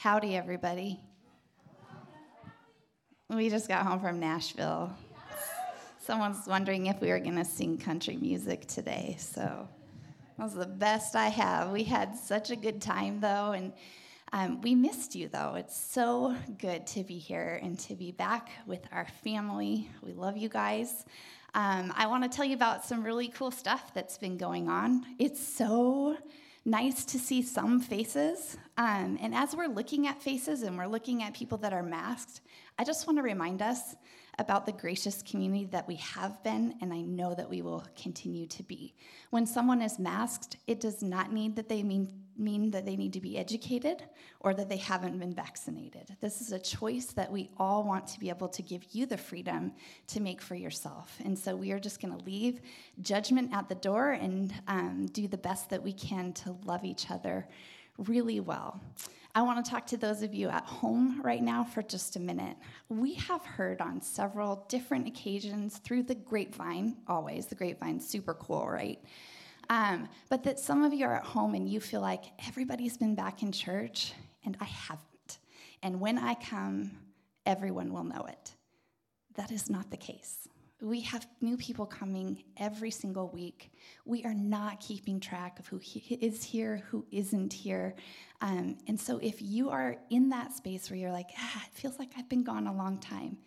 Howdy, everybody. We just got home from Nashville. Someone's wondering if we were going to sing country music today, so that was the best I have. We had such a good time, though, and um, we missed you, though. It's so good to be here and to be back with our family. We love you guys. Um, I want to tell you about some really cool stuff that's been going on. It's so nice to see some faces. Um, and as we're looking at faces and we're looking at people that are masked, I just want to remind us about the gracious community that we have been, and I know that we will continue to be. When someone is masked, it does not need that they mean, mean that they need to be educated or that they haven't been vaccinated. This is a choice that we all want to be able to give you the freedom to make for yourself. And so we are just going to leave judgment at the door and um, do the best that we can to love each other really well. I want to talk to those of you at home right now for just a minute. We have heard on several different occasions through the grapevine, always, the grapevine's super cool, right? Um, but that some of you are at home and you feel like everybody's been back in church and I haven't. And when I come, everyone will know it. That is not the case. We have new people coming every single week. We are not keeping track of who is here, who isn't here. Um, and so, if you are in that space where you're like, ah, it feels like I've been gone a long time,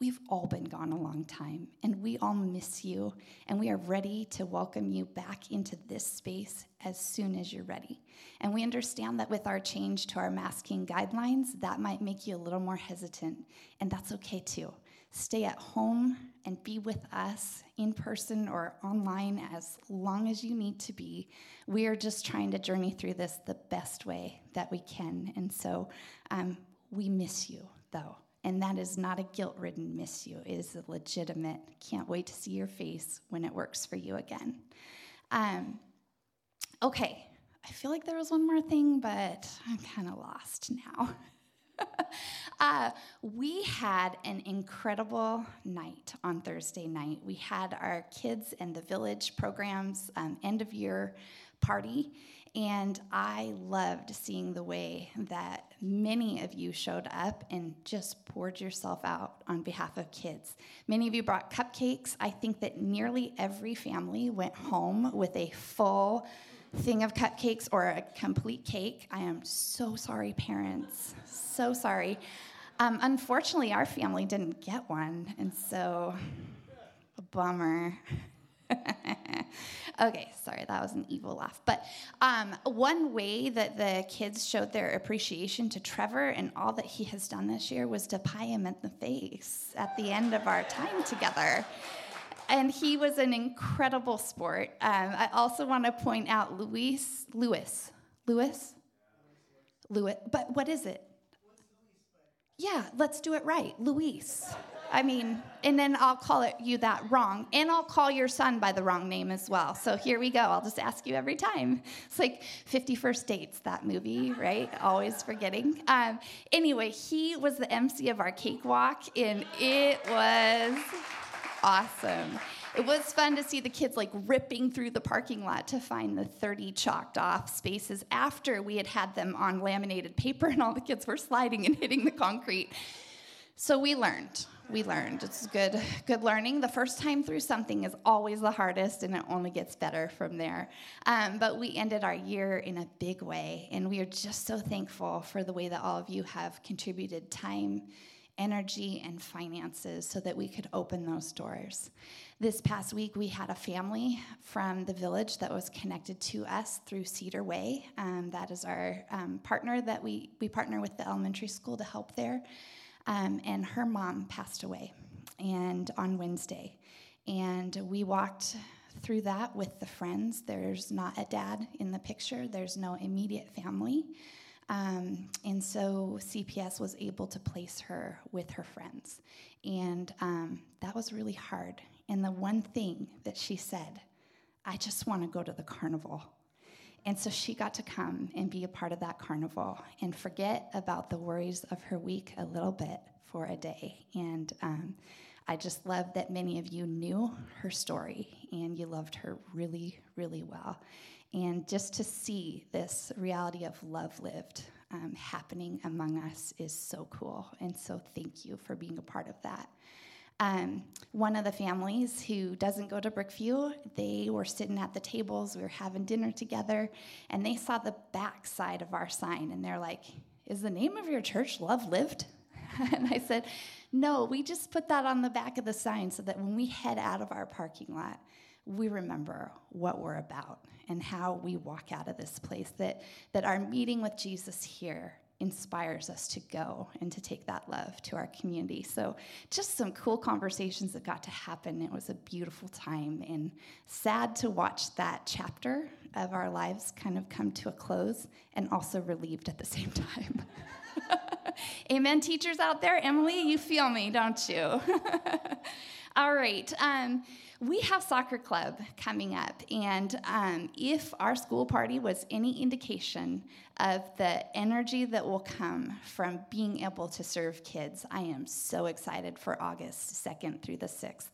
we've all been gone a long time, and we all miss you, and we are ready to welcome you back into this space as soon as you're ready. And we understand that with our change to our masking guidelines, that might make you a little more hesitant, and that's okay too stay at home and be with us in person or online as long as you need to be. We are just trying to journey through this the best way that we can. And so um, we miss you, though. And that is not a guilt ridden miss you, it is a legitimate, can't wait to see your face when it works for you again. Um, okay, I feel like there was one more thing, but I'm kind of lost now. uh, we had an incredible night on Thursday night. We had our kids and the village programs um, end of year party. And I loved seeing the way that many of you showed up and just poured yourself out on behalf of kids. Many of you brought cupcakes. I think that nearly every family went home with a full thing of cupcakes or a complete cake. I am so sorry, parents. So sorry. Um, unfortunately, our family didn't get one, and so, a bummer. okay, sorry, that was an evil laugh. But um, one way that the kids showed their appreciation to Trevor and all that he has done this year was to pie him in the face at the end of our time together and he was an incredible sport. Um, I also want to point out Luis, Lewis, Lewis, Lewis. But what is it? Yeah, let's do it right, Luis. I mean, and then I'll call it you that wrong, and I'll call your son by the wrong name as well. So here we go. I'll just ask you every time. It's like 50 First Dates, that movie, right? Always forgetting. Um, anyway, he was the MC of our cakewalk, and it was awesome. It was fun to see the kids like ripping through the parking lot to find the 30 chalked off spaces after we had had them on laminated paper and all the kids were sliding and hitting the concrete. So we learned. We learned. It's good, good learning. The first time through something is always the hardest, and it only gets better from there. Um, but we ended our year in a big way, and we are just so thankful for the way that all of you have contributed time energy and finances so that we could open those doors. This past week, we had a family from the village that was connected to us through Cedar Way. Um, that is our um, partner that we, we partner with the elementary school to help there. Um, and her mom passed away and on Wednesday. And we walked through that with the friends. There's not a dad in the picture, there's no immediate family. Um, and so CPS was able to place her with her friends. And um, that was really hard. And the one thing that she said, I just want to go to the carnival. And so she got to come and be a part of that carnival and forget about the worries of her week a little bit for a day. And um, I just love that many of you knew her story and you loved her really, really well and just to see this reality of love lived um, happening among us is so cool. And so thank you for being a part of that. Um, one of the families who doesn't go to Brookview, they were sitting at the tables, we were having dinner together, and they saw the back side of our sign, and they're like, Is the name of your church Love Lived? and I said, No, we just put that on the back of the sign so that when we head out of our parking lot, we remember what we're about and how we walk out of this place, that, that our meeting with Jesus here inspires us to go and to take that love to our community. So, just some cool conversations that got to happen. It was a beautiful time and sad to watch that chapter of our lives kind of come to a close and also relieved at the same time. Amen, teachers out there. Emily, you feel me, don't you? All right. Um, we have soccer club coming up, and um, if our school party was any indication of the energy that will come from being able to serve kids, I am so excited for August 2nd through the 6th.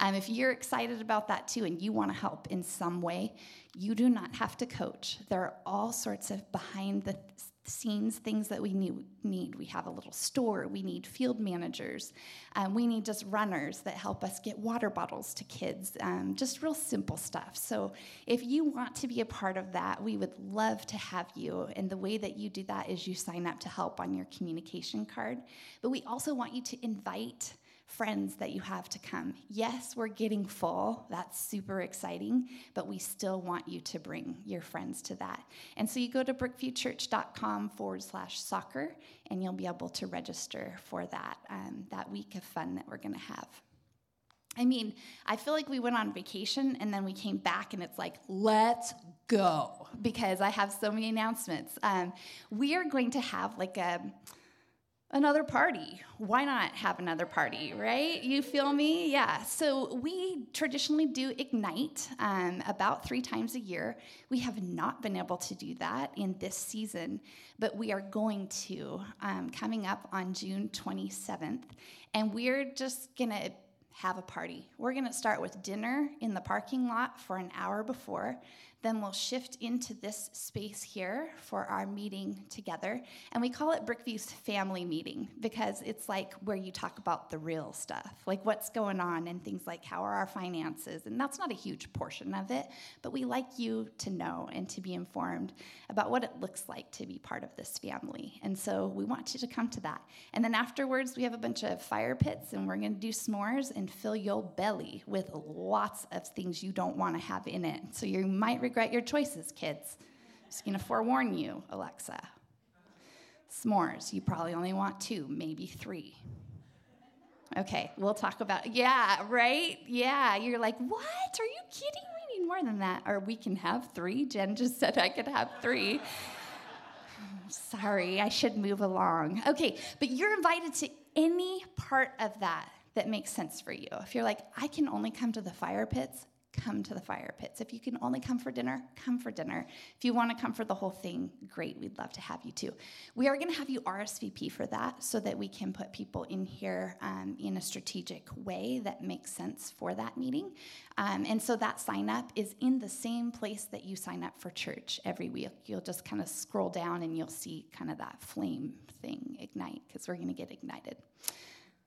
Um, if you're excited about that too and you want to help in some way, you do not have to coach. There are all sorts of behind the scenes things that we need. We have a little store, we need field managers, um, we need just runners that help us get water bottles to kids, um, just real simple stuff. So if you want to be a part of that, we would love to have you. And the way that you do that is you sign up to help on your communication card. But we also want you to invite friends that you have to come. Yes, we're getting full. That's super exciting, but we still want you to bring your friends to that. And so you go to brookviewchurch.com forward slash soccer, and you'll be able to register for that, um, that week of fun that we're going to have. I mean, I feel like we went on vacation and then we came back and it's like, let's go because I have so many announcements. Um, we are going to have like a another party. Why not have another party, right? You feel me? Yeah. So we traditionally do Ignite um, about three times a year. We have not been able to do that in this season, but we are going to um, coming up on June 27th. And we're just going to have a party. We're going to start with dinner in the parking lot for an hour before. Then we'll shift into this space here for our meeting together. And we call it Brookview's family meeting because it's like where you talk about the real stuff, like what's going on and things like how are our finances. And that's not a huge portion of it, but we like you to know and to be informed about what it looks like to be part of this family. And so we want you to come to that. And then afterwards, we have a bunch of fire pits and we're going to do s'mores and fill your belly with lots of things you don't want to have in it. So you might regret your choices, kids. Just gonna forewarn you, Alexa. S'mores, you probably only want two, maybe three. Okay, we'll talk about yeah, right? Yeah, you're like, what? Are you kidding? We need more than that. Or we can have three. Jen just said I could have three. Sorry, I should move along. Okay, but you're invited to any part of that that makes sense for you. If you're like, I can only come to the fire pits, come to the fire pits. If you can only come for dinner, come for dinner. If you want to come for the whole thing, great, we'd love to have you too. We are going to have you RSVP for that so that we can put people in here um, in a strategic way that makes sense for that meeting. Um, and so that sign up is in the same place that you sign up for church every week. You'll just kind of scroll down and you'll see kind of that flame thing ignite because we're going to get ignited.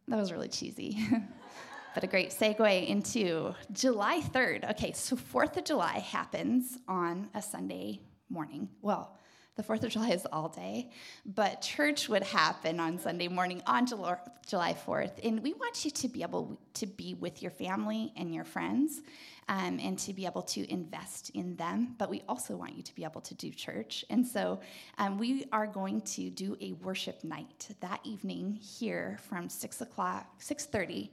That was really cheesy. but a great segue into July 3rd. Okay, so 4th of July happens on a Sunday morning. Well, the 4th of July is all day, but church would happen on Sunday morning on July 4th. And we want you to be able to be with your family and your friends um, and to be able to invest in them. But we also want you to be able to do church. And so um, we are going to do a worship night that evening here from 6 o'clock, 6.30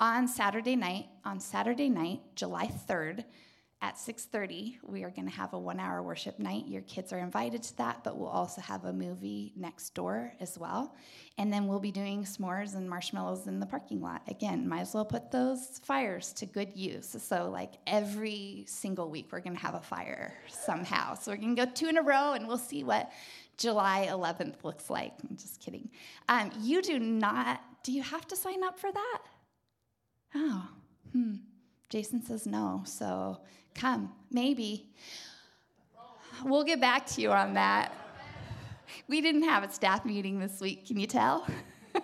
on Saturday night, on Saturday night, July 3rd, at 6:30, we are going to have a 1-hour worship night. Your kids are invited to that, but we'll also have a movie next door as well. And then we'll be doing s'mores and marshmallows in the parking lot. Again, might as well put those fires to good use. So like every single week we're going to have a fire somehow. So we're going to go two in a row and we'll see what July 11th looks like. I'm just kidding. Um, you do not do you have to sign up for that? Oh, hmm. Jason says no, so come, maybe. We'll get back to you on that. we didn't have a staff meeting this week. Can you tell?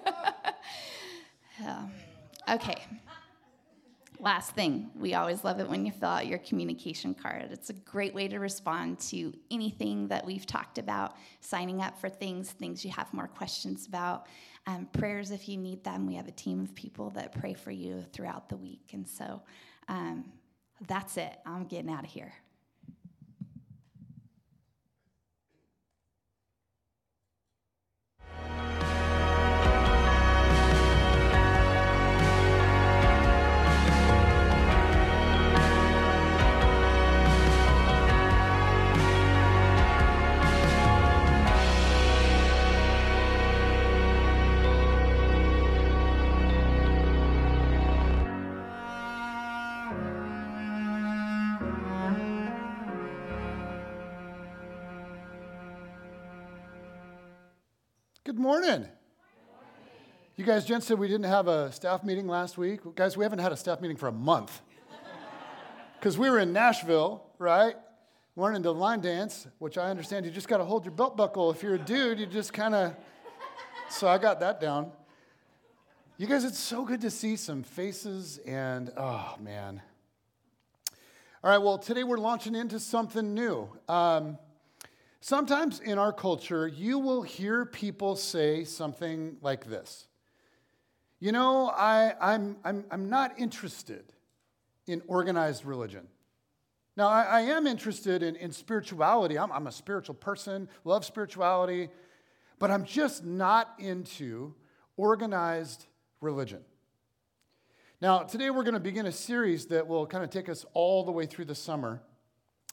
okay. Last thing, we always love it when you fill out your communication card. It's a great way to respond to anything that we've talked about, signing up for things, things you have more questions about, um, prayers if you need them. We have a team of people that pray for you throughout the week. And so um, that's it. I'm getting out of here. Morning. You guys, Jen said we didn't have a staff meeting last week. Guys, we haven't had a staff meeting for a month. Because we were in Nashville, right? Weren't into line dance, which I understand you just got to hold your belt buckle. If you're a dude, you just kind of. So I got that down. You guys, it's so good to see some faces, and oh, man. All right, well, today we're launching into something new. Um, Sometimes in our culture, you will hear people say something like this You know, I, I'm, I'm, I'm not interested in organized religion. Now, I, I am interested in, in spirituality. I'm, I'm a spiritual person, love spirituality, but I'm just not into organized religion. Now, today we're going to begin a series that will kind of take us all the way through the summer.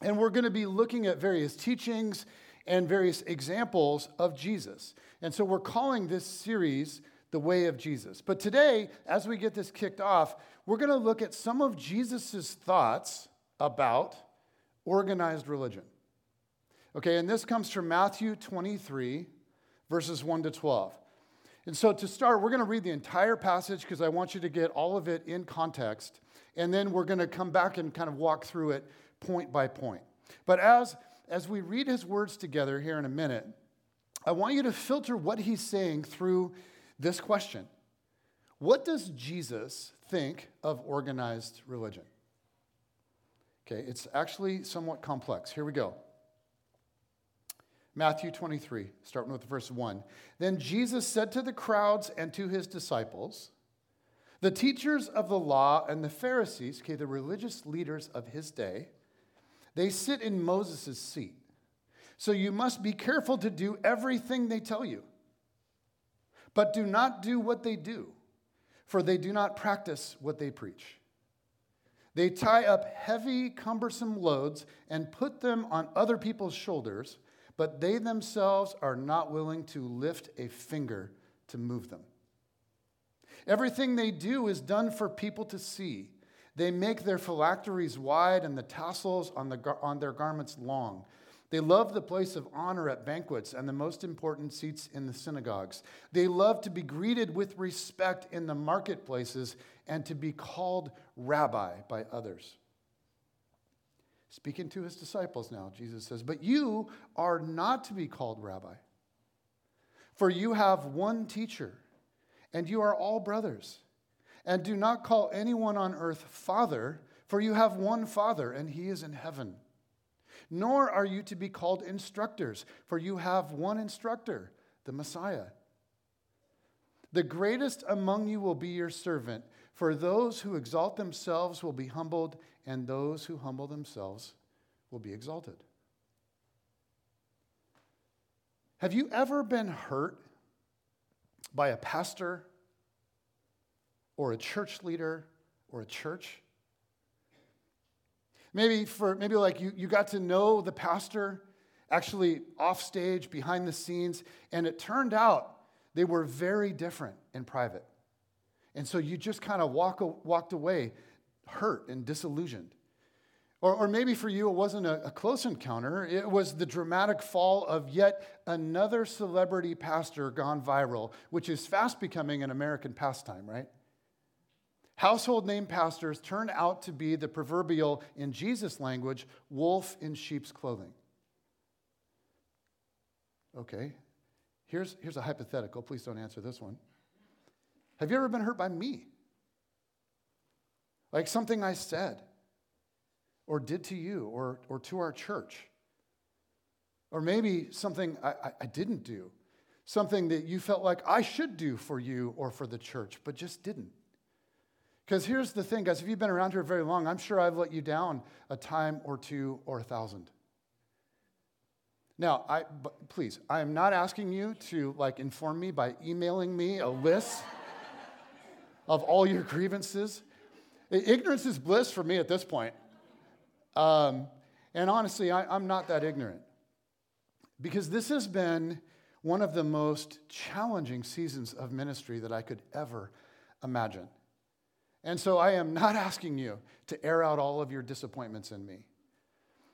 And we're going to be looking at various teachings and various examples of Jesus. And so we're calling this series The Way of Jesus. But today, as we get this kicked off, we're going to look at some of Jesus' thoughts about organized religion. Okay, and this comes from Matthew 23, verses 1 to 12. And so to start, we're going to read the entire passage because I want you to get all of it in context. And then we're going to come back and kind of walk through it point by point. But as, as we read his words together here in a minute, I want you to filter what he's saying through this question What does Jesus think of organized religion? Okay, it's actually somewhat complex. Here we go. Matthew 23, starting with verse 1. Then Jesus said to the crowds and to his disciples, The teachers of the law and the Pharisees, okay, the religious leaders of his day, they sit in Moses' seat. So you must be careful to do everything they tell you. But do not do what they do, for they do not practice what they preach. They tie up heavy, cumbersome loads and put them on other people's shoulders, but they themselves are not willing to lift a finger to move them. Everything they do is done for people to see. They make their phylacteries wide and the tassels on, the, on their garments long. They love the place of honor at banquets and the most important seats in the synagogues. They love to be greeted with respect in the marketplaces and to be called rabbi by others. Speaking to his disciples now, Jesus says, But you are not to be called rabbi, for you have one teacher, and you are all brothers. And do not call anyone on earth Father, for you have one Father, and he is in heaven. Nor are you to be called instructors, for you have one instructor, the Messiah. The greatest among you will be your servant, for those who exalt themselves will be humbled, and those who humble themselves will be exalted. Have you ever been hurt by a pastor or a church leader or a church. Maybe for maybe like you, you got to know the pastor actually off stage, behind the scenes, and it turned out they were very different in private. And so you just kind of walk, walked away hurt and disillusioned. Or, or maybe for you, it wasn't a, a close encounter. It was the dramatic fall of yet another celebrity pastor gone viral, which is fast becoming an American pastime, right? Household name pastors turn out to be the proverbial, in Jesus' language, wolf in sheep's clothing. Okay, Here's, here's a hypothetical. Please don't answer this one. Have you ever been hurt by me? Like something I said or did to you or, or to our church. Or maybe something I, I didn't do, something that you felt like I should do for you or for the church, but just didn't. Because here's the thing, guys, if you've been around here very long, I'm sure I've let you down a time or two or a thousand. Now, I, please, I am not asking you to like inform me by emailing me a list of all your grievances. Ignorance is bliss for me at this point. Um, and honestly, I, I'm not that ignorant because this has been one of the most challenging seasons of ministry that I could ever imagine. And so I am not asking you to air out all of your disappointments in me.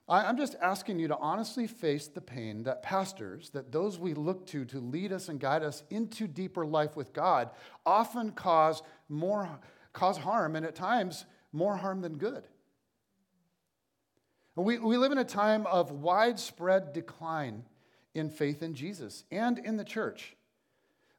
I'm just asking you to honestly face the pain that pastors, that those we look to to lead us and guide us into deeper life with God, often cause more cause harm and at times more harm than good. We, we live in a time of widespread decline in faith in Jesus and in the church.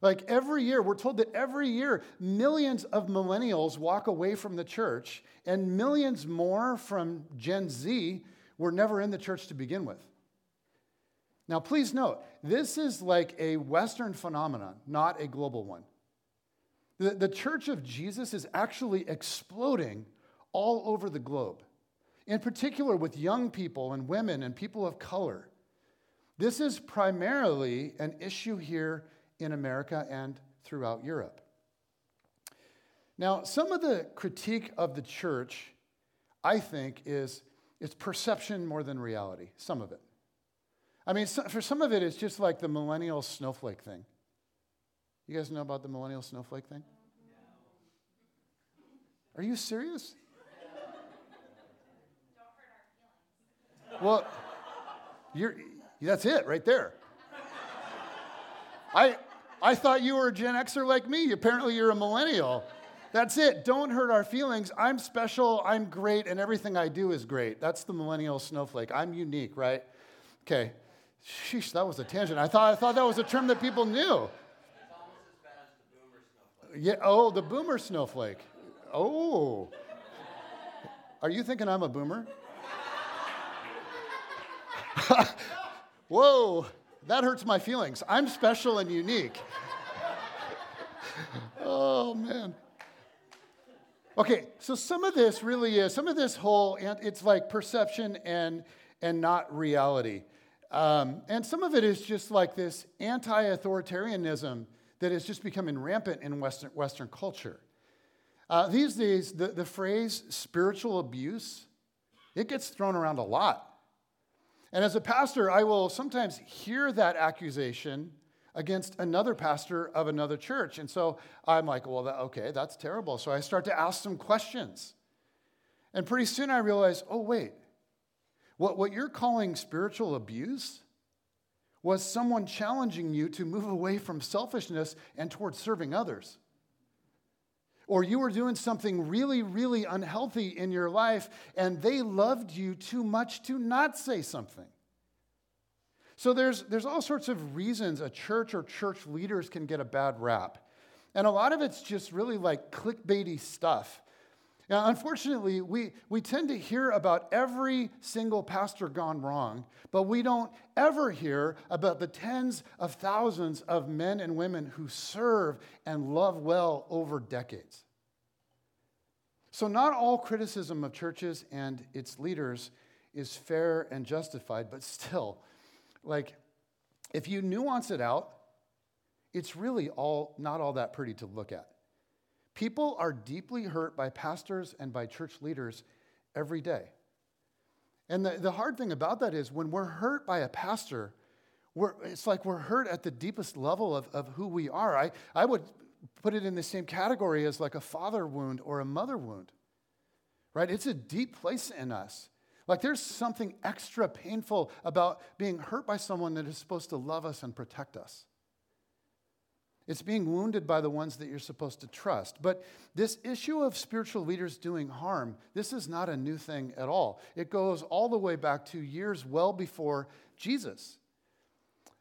Like every year, we're told that every year, millions of millennials walk away from the church, and millions more from Gen Z were never in the church to begin with. Now, please note, this is like a Western phenomenon, not a global one. The, the church of Jesus is actually exploding all over the globe, in particular with young people and women and people of color. This is primarily an issue here in America and throughout Europe. Now, some of the critique of the church, I think, is it's perception more than reality, some of it. I mean, for some of it, it's just like the millennial snowflake thing. You guys know about the millennial snowflake thing? Are you serious? Well, you're, that's it right there. I, I thought you were a Gen Xer like me. Apparently, you're a millennial. That's it. Don't hurt our feelings. I'm special, I'm great, and everything I do is great. That's the millennial snowflake. I'm unique, right? Okay. Sheesh, that was a tangent. I thought, I thought that was a term that people knew. Yeah, oh, the boomer snowflake. Oh. Are you thinking I'm a boomer? Whoa, that hurts my feelings. I'm special and unique. oh, man. Okay, so some of this really is, some of this whole, and it's like perception and, and not reality. Um, and some of it is just like this anti authoritarianism that is just becoming rampant in Western, Western culture. Uh, these days, the, the phrase spiritual abuse, it gets thrown around a lot. And as a pastor, I will sometimes hear that accusation against another pastor of another church. And so I'm like, well, that, okay, that's terrible. So I start to ask some questions. And pretty soon I realize, oh, wait, what, what you're calling spiritual abuse was someone challenging you to move away from selfishness and towards serving others or you were doing something really, really unhealthy in your life and they loved you too much to not say something. So there's, there's all sorts of reasons a church or church leaders can get a bad rap. And a lot of it's just really like clickbaity stuff. Now, unfortunately, we, we tend to hear about every single pastor gone wrong, but we don't ever hear about the tens of thousands of men and women who serve and love well over decades. So, not all criticism of churches and its leaders is fair and justified, but still, like, if you nuance it out, it's really all not all that pretty to look at. People are deeply hurt by pastors and by church leaders every day. And the, the hard thing about that is when we're hurt by a pastor, we're, it's like we're hurt at the deepest level of, of who we are. I, I would put it in the same category as like a father wound or a mother wound, right? It's a deep place in us. Like there's something extra painful about being hurt by someone that is supposed to love us and protect us. It's being wounded by the ones that you're supposed to trust. But this issue of spiritual leaders doing harm, this is not a new thing at all. It goes all the way back to years well before Jesus.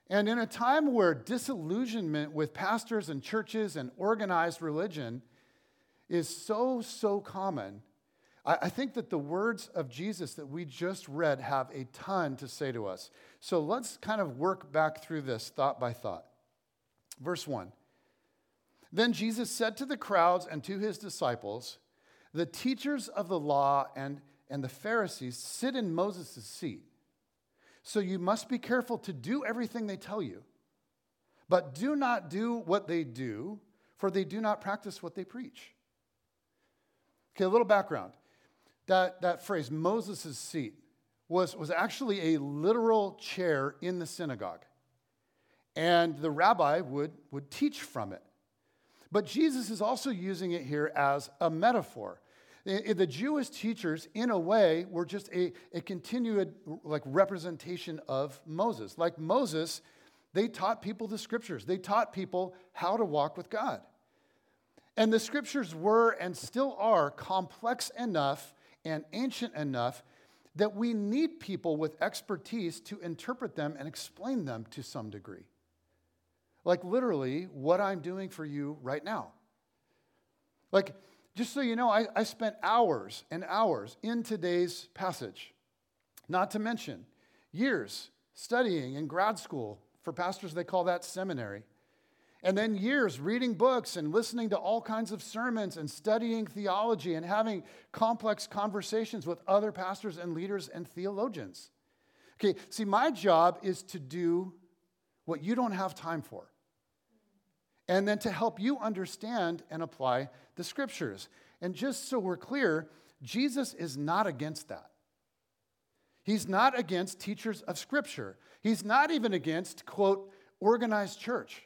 And in a time where disillusionment with pastors and churches and organized religion is so, so common, I, think that the words of Jesus that we just read have a ton to say to us. So let's kind of work back through this thought by thought. Verse 1 Then Jesus said to the crowds and to his disciples, The teachers of the law and, and the Pharisees sit in Moses' seat. So you must be careful to do everything they tell you. But do not do what they do, for they do not practice what they preach. Okay, a little background. That, that phrase, Moses' seat, was, was actually a literal chair in the synagogue. And the rabbi would, would teach from it. But Jesus is also using it here as a metaphor. The Jewish teachers, in a way, were just a, a continued like representation of Moses. Like Moses, they taught people the scriptures. They taught people how to walk with God. And the scriptures were and still are complex enough and ancient enough that we need people with expertise to interpret them and explain them to some degree. Like literally, what I'm doing for you right now. Like, just so you know, I, I spent hours and hours in today's passage, not to mention years studying in grad school. For pastors, they call that seminary. And then years reading books and listening to all kinds of sermons and studying theology and having complex conversations with other pastors and leaders and theologians. Okay, see, my job is to do what you don't have time for and then to help you understand and apply the scriptures. And just so we're clear, Jesus is not against that. He's not against teachers of scripture. He's not even against, quote, organized church.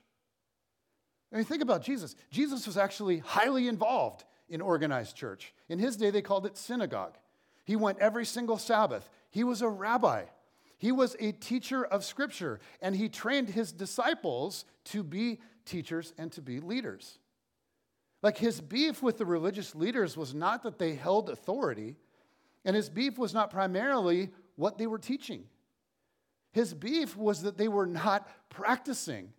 I mean, think about Jesus. Jesus was actually highly involved in organized church. In his day, they called it synagogue. He went every single Sabbath. He was a rabbi. He was a teacher of scripture, and he trained his disciples to be teachers and to be leaders. Like his beef with the religious leaders was not that they held authority, and his beef was not primarily what they were teaching. His beef was that they were not practicing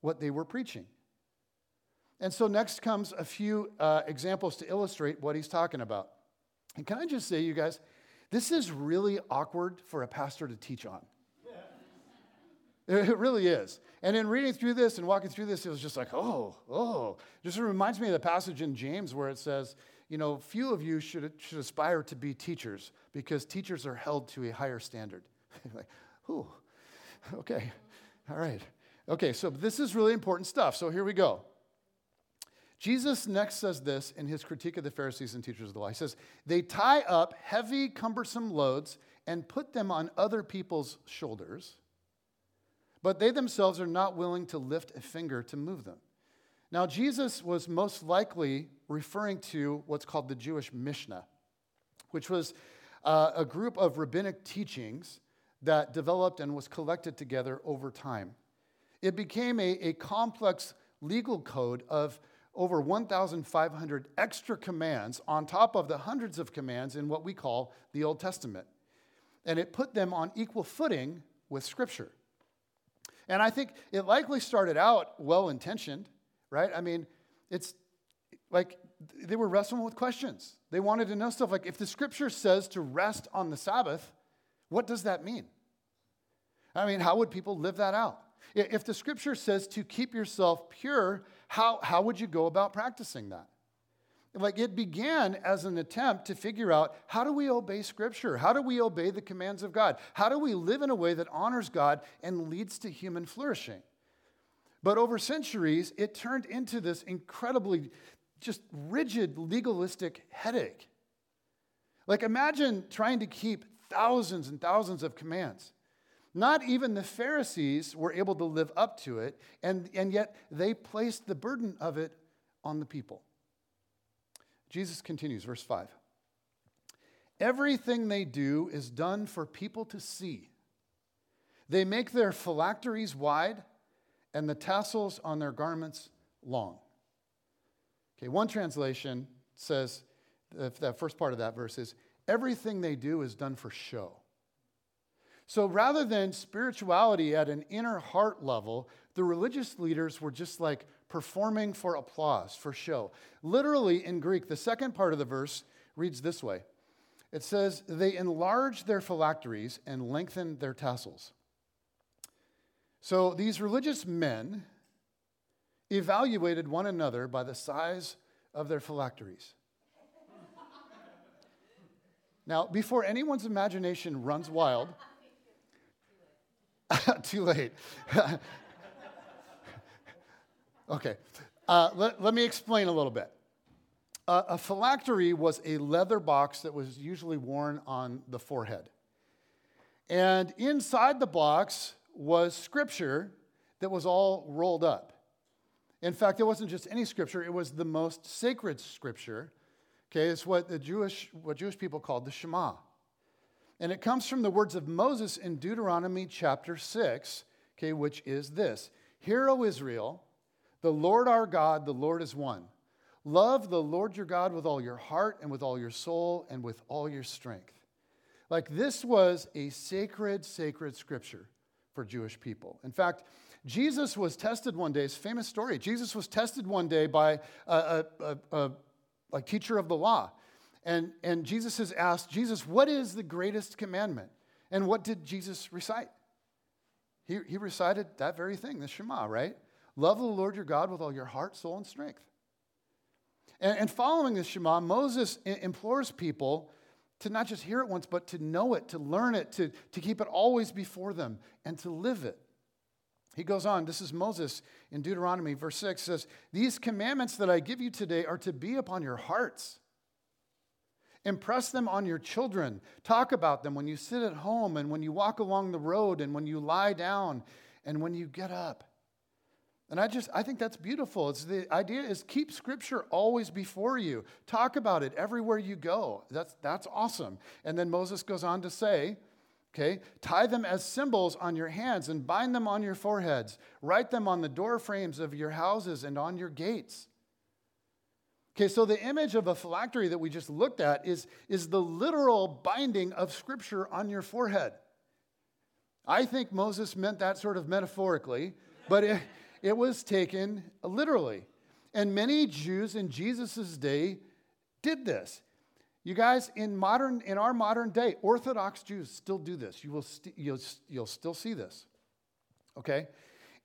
what they were preaching. And so, next comes a few uh, examples to illustrate what he's talking about. And can I just say, you guys, this is really awkward for a pastor to teach on. It really is. And in reading through this and walking through this, it was just like, oh, oh. Just reminds me of the passage in James where it says, you know, few of you should, should aspire to be teachers because teachers are held to a higher standard. like, ooh, okay, all right. Okay, so this is really important stuff. So here we go. Jesus next says this in his critique of the Pharisees and teachers of the law. He says, They tie up heavy, cumbersome loads and put them on other people's shoulders but they themselves are not willing to lift a finger to move them. Now, Jesus was most likely referring to what's called the Jewish Mishnah, which was uh, a group of rabbinic teachings that developed and was collected together over time. It became a, a complex legal code of over 1,500 extra commands on top of the hundreds of commands in what we call the Old Testament. And it put them on equal footing with Scripture. And I think it likely started out well intentioned, right? I mean, it's like they were wrestling with questions. They wanted to know stuff like if the scripture says to rest on the Sabbath, what does that mean? I mean, how would people live that out? If the scripture says to keep yourself pure, how, how would you go about practicing that? like it began as an attempt to figure out how do we obey scripture? How do we obey the commands of god? How do we live in a way that honors god and leads to human flourishing? But over centuries it turned into this incredibly just rigid legalistic headache. Like imagine trying to keep thousands and thousands of commands not even the Pharisees were able to live up to it, and, and yet they placed the burden of it on the people. Jesus continues, verse 5. Everything they do is done for people to see. They make their phylacteries wide and the tassels on their garments long. Okay, one translation says, that first part of that verse is, everything they do is done for show. So rather than spirituality at an inner heart level, the religious leaders were just like performing for applause, for show. Literally in Greek, the second part of the verse reads this way it says, They enlarged their phylacteries and lengthened their tassels. So these religious men evaluated one another by the size of their phylacteries. now, before anyone's imagination runs wild, too late. okay, uh, let, let me explain a little bit. Uh, a phylactery was a leather box that was usually worn on the forehead. And inside the box was scripture that was all rolled up. In fact, it wasn't just any scripture, it was the most sacred scripture. Okay, it's what the Jewish, what Jewish people called the Shema. And it comes from the words of Moses in Deuteronomy chapter 6, okay, which is this Hear, O Israel, the Lord our God, the Lord is one. Love the Lord your God with all your heart and with all your soul and with all your strength. Like this was a sacred, sacred scripture for Jewish people. In fact, Jesus was tested one day. It's a famous story. Jesus was tested one day by a, a, a, a like teacher of the law. And, and Jesus is asked, Jesus, what is the greatest commandment? And what did Jesus recite? He, he recited that very thing, the Shema, right? Love the Lord your God with all your heart, soul, and strength. And, and following the Shema, Moses implores people to not just hear it once, but to know it, to learn it, to, to keep it always before them, and to live it. He goes on, this is Moses in Deuteronomy, verse 6 says, These commandments that I give you today are to be upon your hearts. Impress them on your children. Talk about them when you sit at home and when you walk along the road and when you lie down and when you get up. And I just, I think that's beautiful. It's the idea is keep scripture always before you. Talk about it everywhere you go. That's, that's awesome. And then Moses goes on to say, okay, tie them as symbols on your hands and bind them on your foreheads. Write them on the door frames of your houses and on your gates. Okay, so the image of a phylactery that we just looked at is, is the literal binding of scripture on your forehead. I think Moses meant that sort of metaphorically, but it, it was taken literally. And many Jews in Jesus' day did this. You guys, in modern, in our modern day, Orthodox Jews still do this. You will st- you'll, you'll still see this. Okay?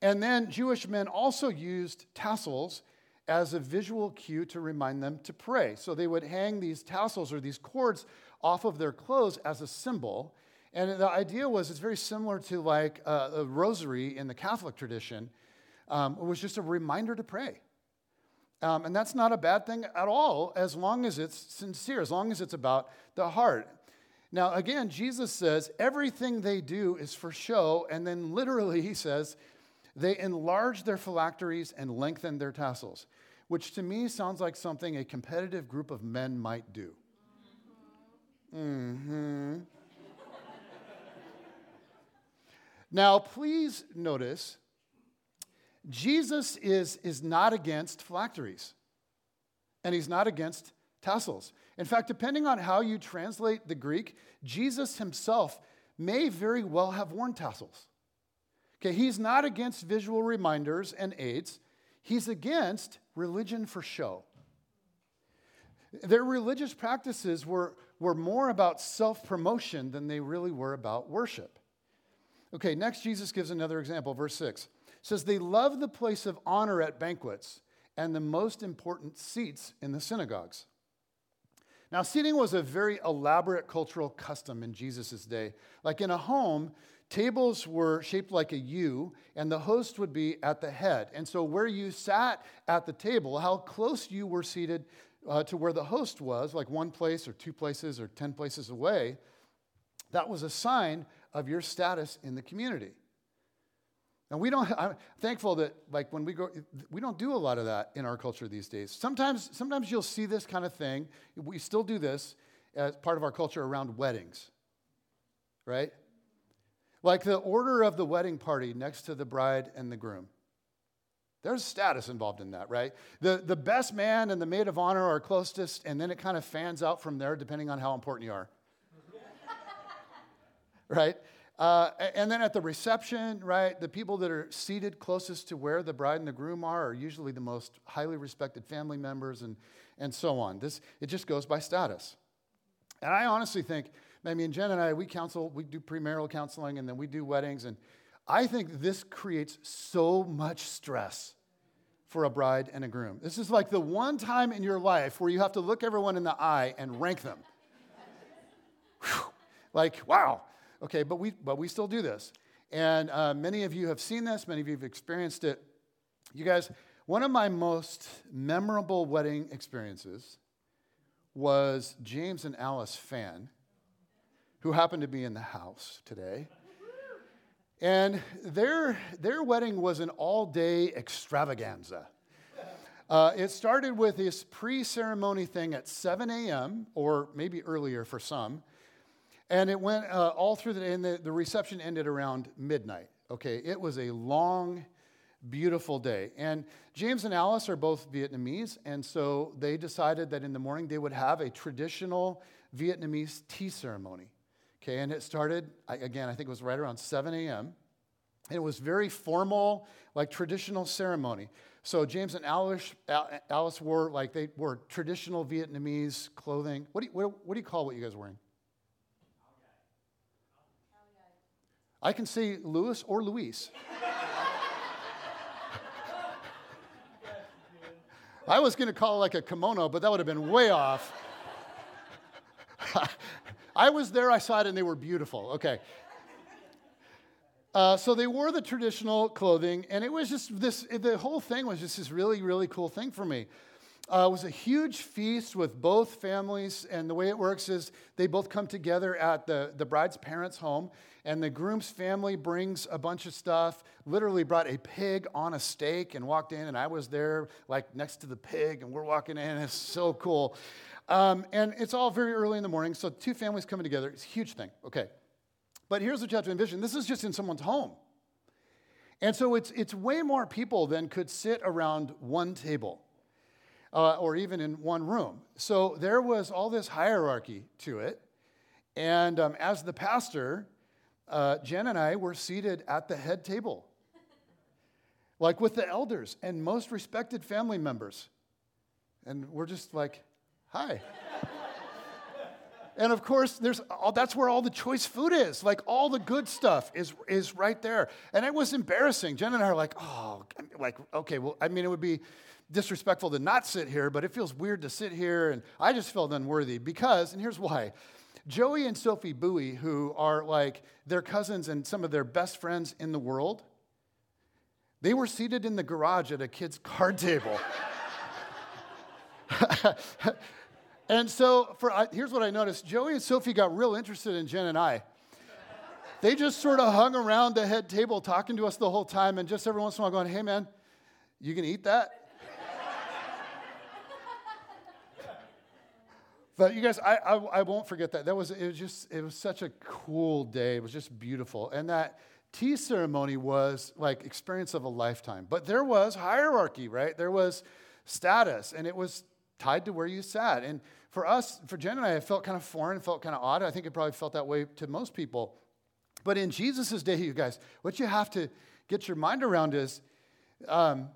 And then Jewish men also used tassels as a visual cue to remind them to pray. So they would hang these tassels or these cords off of their clothes as a symbol. And the idea was it's very similar to like a, a rosary in the Catholic tradition um, it was just a reminder to pray. Um, and that's not a bad thing at all, as long as it's sincere, as long as it's about the heart. Now, again, Jesus says everything they do is for show, and then literally he says they enlarged their phylacteries and lengthened their tassels, which to me sounds like something a competitive group of men might do. Mm-hmm. now, please notice Jesus is, is not against phylacteries, and he's not against tassels. In fact, depending on how you translate the Greek, Jesus himself may very well have worn tassels. Okay, he's not against visual reminders and aids, he's against religion for show. Their religious practices were, were more about self promotion than they really were about worship. Okay, next, Jesus gives another example, verse 6 says they love the place of honor at banquets and the most important seats in the synagogues. Now, seating was a very elaborate cultural custom in Jesus' day. Like in a home, tables were shaped like a U, and the host would be at the head. And so, where you sat at the table, how close you were seated uh, to where the host was, like one place or two places or 10 places away, that was a sign of your status in the community. And we don't, I'm thankful that like when we go, we don't do a lot of that in our culture these days. Sometimes, sometimes you'll see this kind of thing. We still do this as part of our culture around weddings, right? Like the order of the wedding party next to the bride and the groom. There's status involved in that, right? The, the best man and the maid of honor are closest, and then it kind of fans out from there depending on how important you are. right? Uh, and then at the reception, right, the people that are seated closest to where the bride and the groom are are usually the most highly respected family members and, and so on. This, it just goes by status. And I honestly think, I mean, Jen and I, we counsel, we do premarital counseling and then we do weddings. And I think this creates so much stress for a bride and a groom. This is like the one time in your life where you have to look everyone in the eye and rank them. like, wow, Okay, but we, but we still do this. And uh, many of you have seen this, many of you have experienced it. You guys, one of my most memorable wedding experiences was James and Alice Fan, who happened to be in the house today. And their, their wedding was an all day extravaganza. Uh, it started with this pre ceremony thing at 7 a.m., or maybe earlier for some. And it went uh, all through the day, and the, the reception ended around midnight. Okay, it was a long, beautiful day. And James and Alice are both Vietnamese, and so they decided that in the morning they would have a traditional Vietnamese tea ceremony. Okay, and it started, again, I think it was right around 7 a.m. And it was very formal, like traditional ceremony. So James and Alice, Alice wore like they wore traditional Vietnamese clothing. What do you, what, what do you call what you guys wearing? I can say Louis or Louise. I was going to call it like a kimono, but that would have been way off. I was there, I saw it, and they were beautiful. Okay. Uh, so they wore the traditional clothing, and it was just this, the whole thing was just this really, really cool thing for me. Uh, it was a huge feast with both families, and the way it works is they both come together at the, the bride's parents' home, and the groom's family brings a bunch of stuff, literally brought a pig on a stake and walked in, and I was there, like next to the pig, and we're walking in, it's so cool. Um, and it's all very early in the morning, so two families coming together, it's a huge thing, okay. But here's what you have to envision this is just in someone's home. And so it's, it's way more people than could sit around one table uh, or even in one room. So there was all this hierarchy to it. And um, as the pastor, uh, Jen and I were seated at the head table, like with the elders and most respected family members. And we're just like, hi. and of course, there's all, that's where all the choice food is. Like all the good stuff is, is right there. And it was embarrassing. Jen and I are like, oh, like, okay, well, I mean, it would be disrespectful to not sit here, but it feels weird to sit here. And I just felt unworthy because, and here's why. Joey and Sophie Bowie, who are like their cousins and some of their best friends in the world, they were seated in the garage at a kid's card table. and so, for, here's what I noticed Joey and Sophie got real interested in Jen and I. They just sort of hung around the head table talking to us the whole time, and just every once in a while going, Hey, man, you can eat that? But you guys, I, I, I, won't forget that. That was it was just it was such a cool day. It was just beautiful, and that tea ceremony was like experience of a lifetime. But there was hierarchy, right? There was status, and it was tied to where you sat. And for us, for Jen and I, it felt kind of foreign, felt kind of odd. I think it probably felt that way to most people. But in Jesus' day, you guys, what you have to get your mind around is. Um,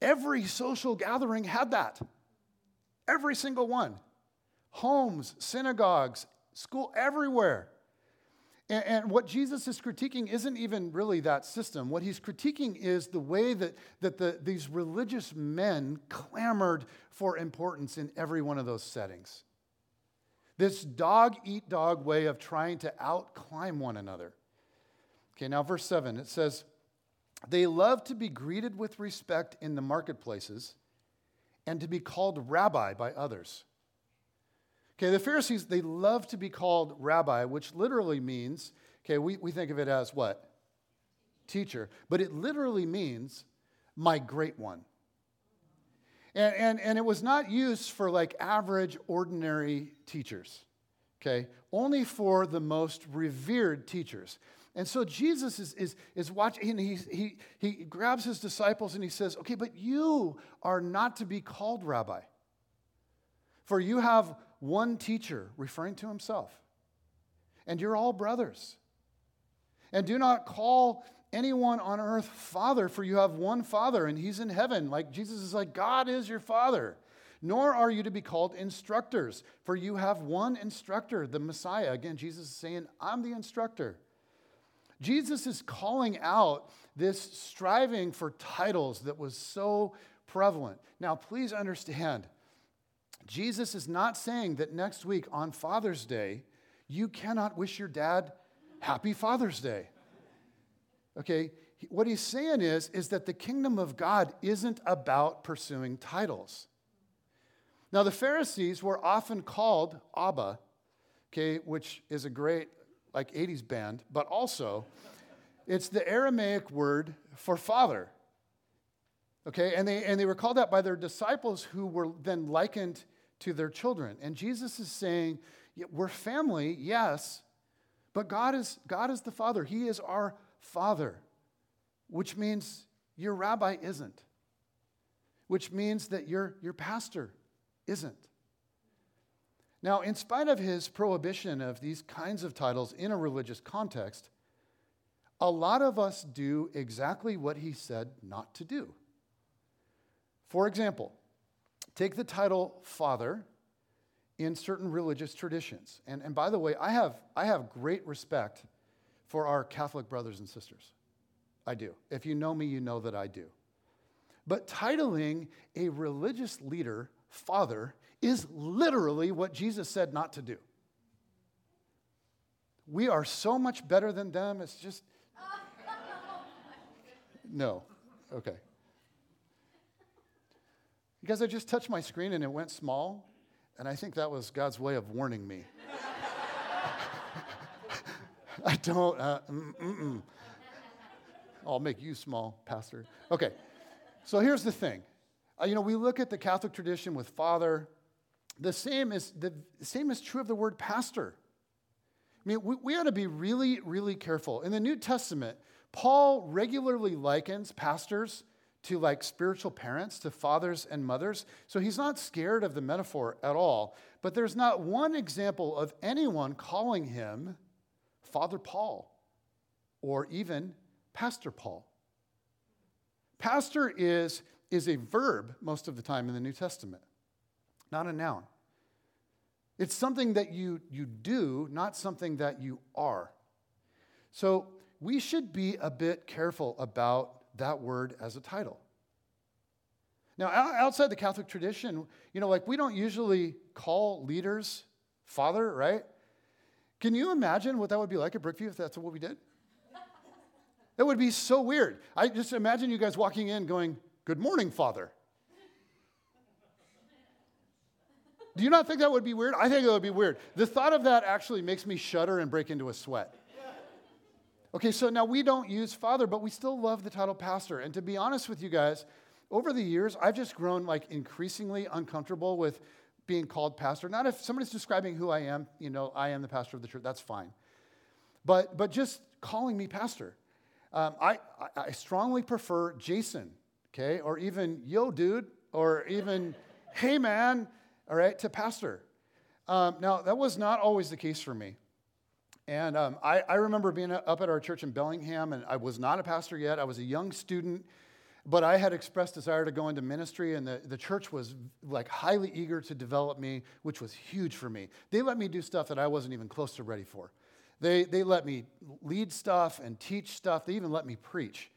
every social gathering had that. Every single one. Homes, synagogues, school, everywhere. And, and, what Jesus is critiquing isn't even really that system. What he's critiquing is the way that, that the, these religious men clamored for importance in every one of those settings. This dog eat dog way of trying to outclimb one another. Okay, now verse 7, it says, They love to be greeted with respect in the marketplaces and to be called rabbi by others. Okay, the Pharisees, they love to be called rabbi, which literally means, okay, we, we think of it as what? Teacher. But it literally means my great one. And, and, and it was not used for like average, ordinary teachers, okay? Only for the most revered teachers. And so Jesus is, is, is watching, and he, he, he grabs his disciples and he says, Okay, but you are not to be called rabbi, for you have one teacher, referring to himself. and you're all brothers. And do not call anyone on earth father, for you have one father, and he's in heaven. Like Jesus is like, God is your father. Nor are you to be called instructors, for you have one instructor, the Messiah. Again, Jesus is saying, I'm the instructor. Jesus is calling out this striving for titles that was so prevalent. Now, please understand, Jesus is not saying that next week on Father's Day, you cannot wish your dad happy Father's Day. Okay, what he's saying is, is that the kingdom of God isn't about pursuing titles. Now, the Pharisees were often called Abba, okay, which is a great, like, 80s band, but also it's the Aramaic word for father. Okay, and they, and they were called that by their disciples who were then likened to their children. And Jesus is saying, we're family, yes, but God is, God is the Father. He is our Father, which means your rabbi isn't, which means that your, your pastor isn't. Now, in spite of his prohibition of these kinds of titles in a religious context, a lot of us do exactly what he said not to do. For example, take the title Father in certain religious traditions. And, and by the way, I have, I have great respect for our Catholic brothers and sisters. I do. If you know me, you know that I do. But titling a religious leader father is literally what Jesus said not to do. We are so much better than them. It's just. No. Okay. Because I just touched my screen and it went small, and I think that was God's way of warning me. I don't. Uh, mm-mm. I'll make you small, Pastor. Okay. So here's the thing. Uh, you know, we look at the Catholic tradition with father. The same is the same is true of the word pastor. I mean, we, we ought to be really, really careful. In the New Testament, Paul regularly likens pastors to like spiritual parents, to fathers and mothers. So he's not scared of the metaphor at all. But there's not one example of anyone calling him Father Paul or even Pastor Paul. Pastor is, is a verb most of the time in the New Testament, not a noun. It's something that you, you do, not something that you are. So we should be a bit careful about that word as a title. Now, outside the Catholic tradition, you know, like we don't usually call leaders father, right? Can you imagine what that would be like at Brookview if that's what we did? That would be so weird. I just imagine you guys walking in going, Good morning, Father. Do you not think that would be weird? I think that would be weird. The thought of that actually makes me shudder and break into a sweat. Okay, so now we don't use father, but we still love the title pastor. And to be honest with you guys, over the years, I've just grown like increasingly uncomfortable with being called pastor. Not if somebody's describing who I am, you know, I am the pastor of the church, that's fine. But, but just calling me pastor. Um, I, I strongly prefer Jason, okay, or even yo, dude, or even hey, man, all right, to pastor. Um, now, that was not always the case for me. And um, I, I, remember being up at our church in Bellingham, and I was not a pastor yet. I was a young student, but I had expressed desire to go into ministry, and the, the church was like highly eager to develop me, which was huge for me. They let me do stuff that I wasn't even close to ready for. They, they let me lead stuff and teach stuff. They even let me preach.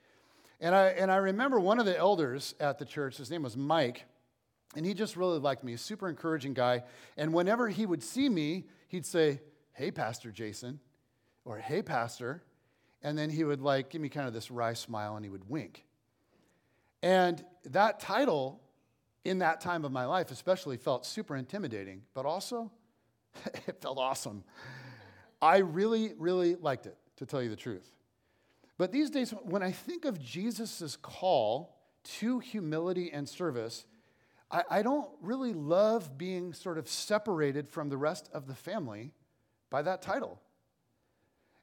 And I, and I remember one of the elders at the church, his name was Mike, and he just really liked me, a super encouraging guy. And whenever he would see me, he'd say, Hey, Pastor Jason, or Hey, Pastor. And then he would like give me kind of this wry smile and he would wink. And that title in that time of my life, especially, felt super intimidating, but also it felt awesome. I really, really liked it, to tell you the truth. But these days, when I think of Jesus' call to humility and service, I, I don't really love being sort of separated from the rest of the family by that title.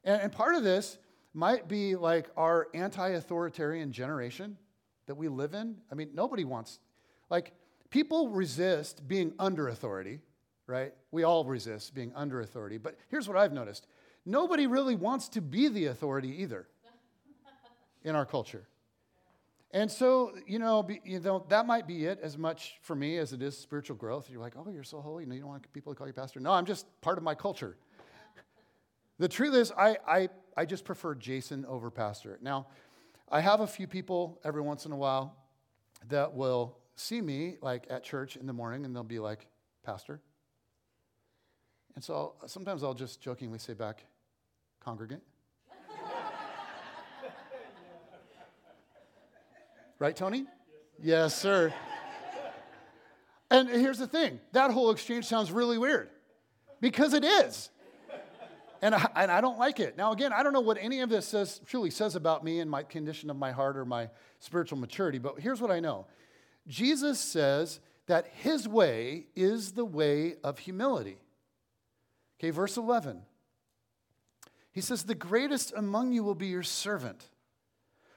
And, and part of this might be like our anti authoritarian generation that we live in. I mean, nobody wants, like, people resist being under authority, right? We all resist being under authority. But here's what I've noticed nobody really wants to be the authority either in our culture. And so, you know, be, you know, that might be it as much for me as it is spiritual growth. You're like, oh, you're so holy. No, you don't want people to call you pastor. No, I'm just part of my culture. The truth is, I, I, I just prefer Jason over pastor. Now, I have a few people every once in a while that will see me like at church in the morning and they'll be like, Pastor. And so I'll, sometimes I'll just jokingly say back, congregant. right, Tony? Yes, sir. And here's the thing that whole exchange sounds really weird because it is. And I, and I don't like it. Now, again, I don't know what any of this says, truly says about me and my condition of my heart or my spiritual maturity, but here's what I know Jesus says that his way is the way of humility. Okay, verse 11. He says, The greatest among you will be your servant.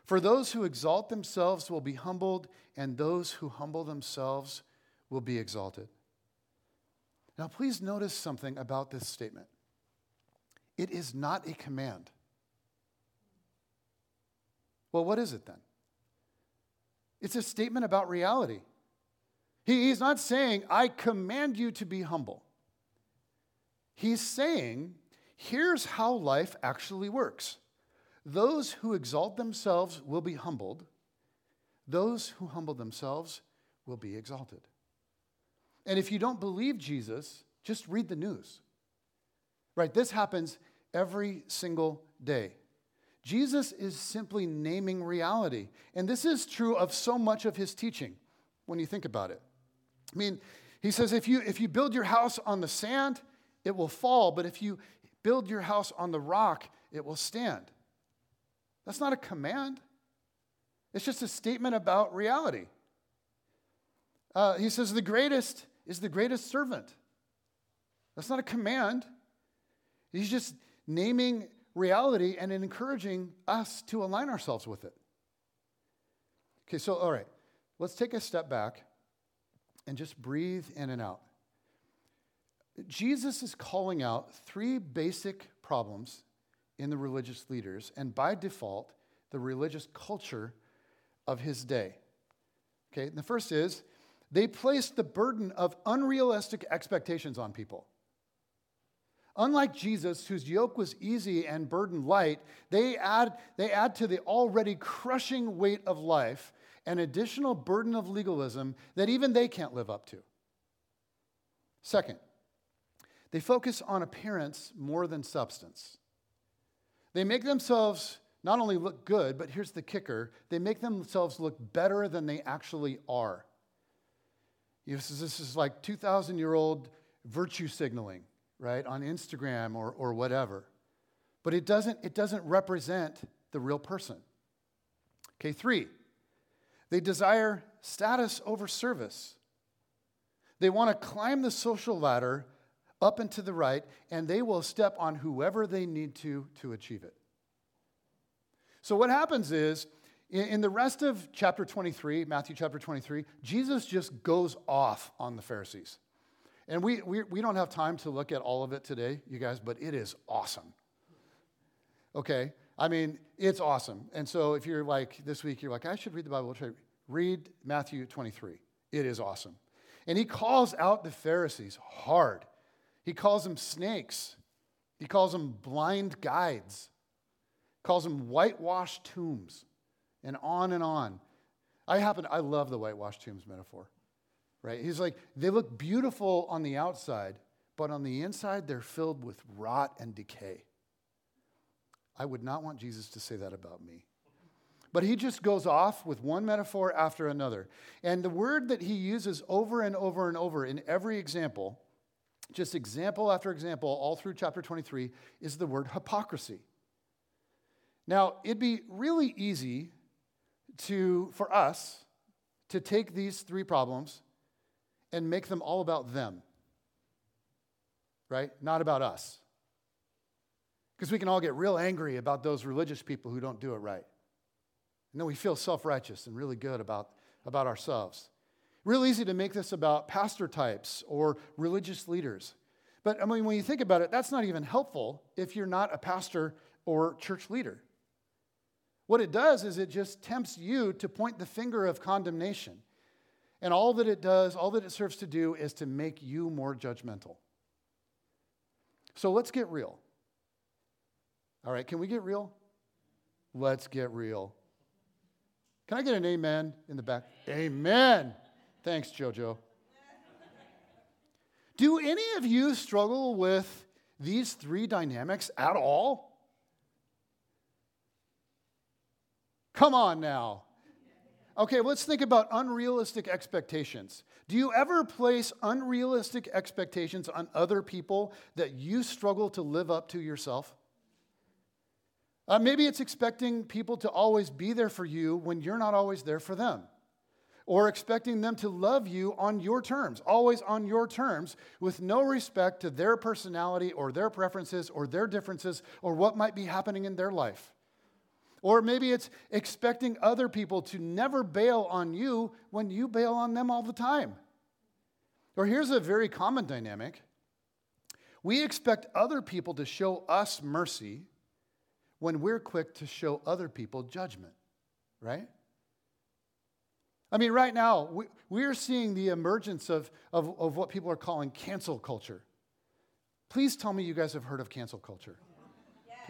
For those who exalt themselves will be humbled, and those who humble themselves will be exalted. Now, please notice something about this statement it is not a command. Well, what is it then? It's a statement about reality. He, he's not saying, I command you to be humble. He's saying, here's how life actually works those who exalt themselves will be humbled, those who humble themselves will be exalted. And if you don't believe Jesus, just read the news. Right? This happens every single day. Jesus is simply naming reality. And this is true of so much of his teaching when you think about it. I mean, he says if you, if you build your house on the sand, it will fall, but if you build your house on the rock, it will stand. That's not a command, it's just a statement about reality. Uh, he says the greatest is the greatest servant. That's not a command. He's just naming reality and encouraging us to align ourselves with it. Okay, so, all right, let's take a step back and just breathe in and out. Jesus is calling out three basic problems in the religious leaders and by default, the religious culture of his day. Okay, the first is they placed the burden of unrealistic expectations on people. Unlike Jesus, whose yoke was easy and burden light, they add, they add to the already crushing weight of life an additional burden of legalism that even they can't live up to. Second, they focus on appearance more than substance. They make themselves not only look good, but here's the kicker they make themselves look better than they actually are. This is like 2,000 year old virtue signaling right, on Instagram or, or whatever. But it doesn't, it doesn't represent the real person. Okay, three, they desire status over service. They want to climb the social ladder up and to the right, and they will step on whoever they need to to achieve it. So, what happens is, in the rest of chapter 23, Matthew chapter 23, Jesus just goes off on the Pharisees. And we, we, we don't have time to look at all of it today, you guys, but it is awesome. Okay? I mean, it's awesome. And so if you're like, this week, you're like, I should read the Bible, read Matthew 23. It is awesome. And he calls out the Pharisees hard. He calls them snakes. He calls them blind guides. Calls them whitewashed tombs, and on and on. I happen, I love the whitewashed tombs metaphor right? He's like, they look beautiful on the outside, but on the inside, they're filled with rot and decay. I would not want Jesus to say that about me. But he just goes off with one metaphor after another. And the word that he uses over and over and over in every example, just example after example, all through chapter 23, is the word hypocrisy. Now, it'd be really easy to, for us to take these three problems and make them all about them, right? Not about us. Because we can all get real angry about those religious people who don't do it right. And then we feel self righteous and really good about, about ourselves. Real easy to make this about pastor types or religious leaders. But I mean, when you think about it, that's not even helpful if you're not a pastor or church leader. What it does is it just tempts you to point the finger of condemnation. And all that it does, all that it serves to do, is to make you more judgmental. So let's get real. All right, can we get real? Let's get real. Can I get an amen in the back? Amen. Thanks, JoJo. Do any of you struggle with these three dynamics at all? Come on now. Okay, let's think about unrealistic expectations. Do you ever place unrealistic expectations on other people that you struggle to live up to yourself? Uh, maybe it's expecting people to always be there for you when you're not always there for them. Or expecting them to love you on your terms, always on your terms, with no respect to their personality or their preferences or their differences or what might be happening in their life. Or maybe it's expecting other people to never bail on you when you bail on them all the time. Or here's a very common dynamic we expect other people to show us mercy when we're quick to show other people judgment, right? I mean, right now, we, we're seeing the emergence of, of, of what people are calling cancel culture. Please tell me you guys have heard of cancel culture.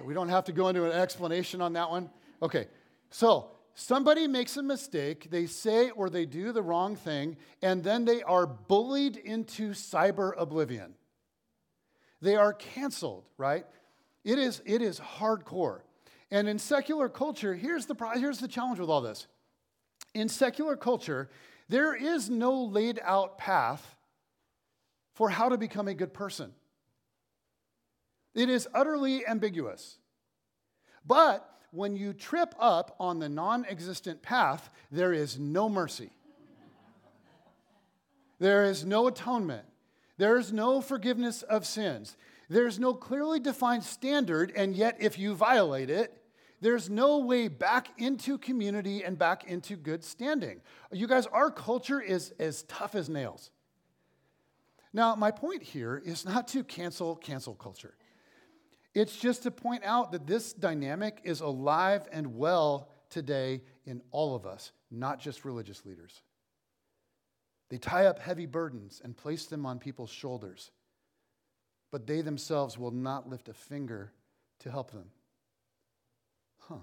We don't have to go into an explanation on that one. Okay, so somebody makes a mistake, they say or they do the wrong thing, and then they are bullied into cyber oblivion. They are canceled, right? It is, it is hardcore. And in secular culture, here's the, here's the challenge with all this. In secular culture, there is no laid out path for how to become a good person. It is utterly ambiguous. But when you trip up on the non existent path, there is no mercy. There is no atonement. There is no forgiveness of sins. There's no clearly defined standard, and yet if you violate it, there's no way back into community and back into good standing. You guys, our culture is as tough as nails. Now, my point here is not to cancel cancel culture. It's just to point out that this dynamic is alive and well today in all of us, not just religious leaders. They tie up heavy burdens and place them on people's shoulders, but they themselves will not lift a finger to help them. Huh.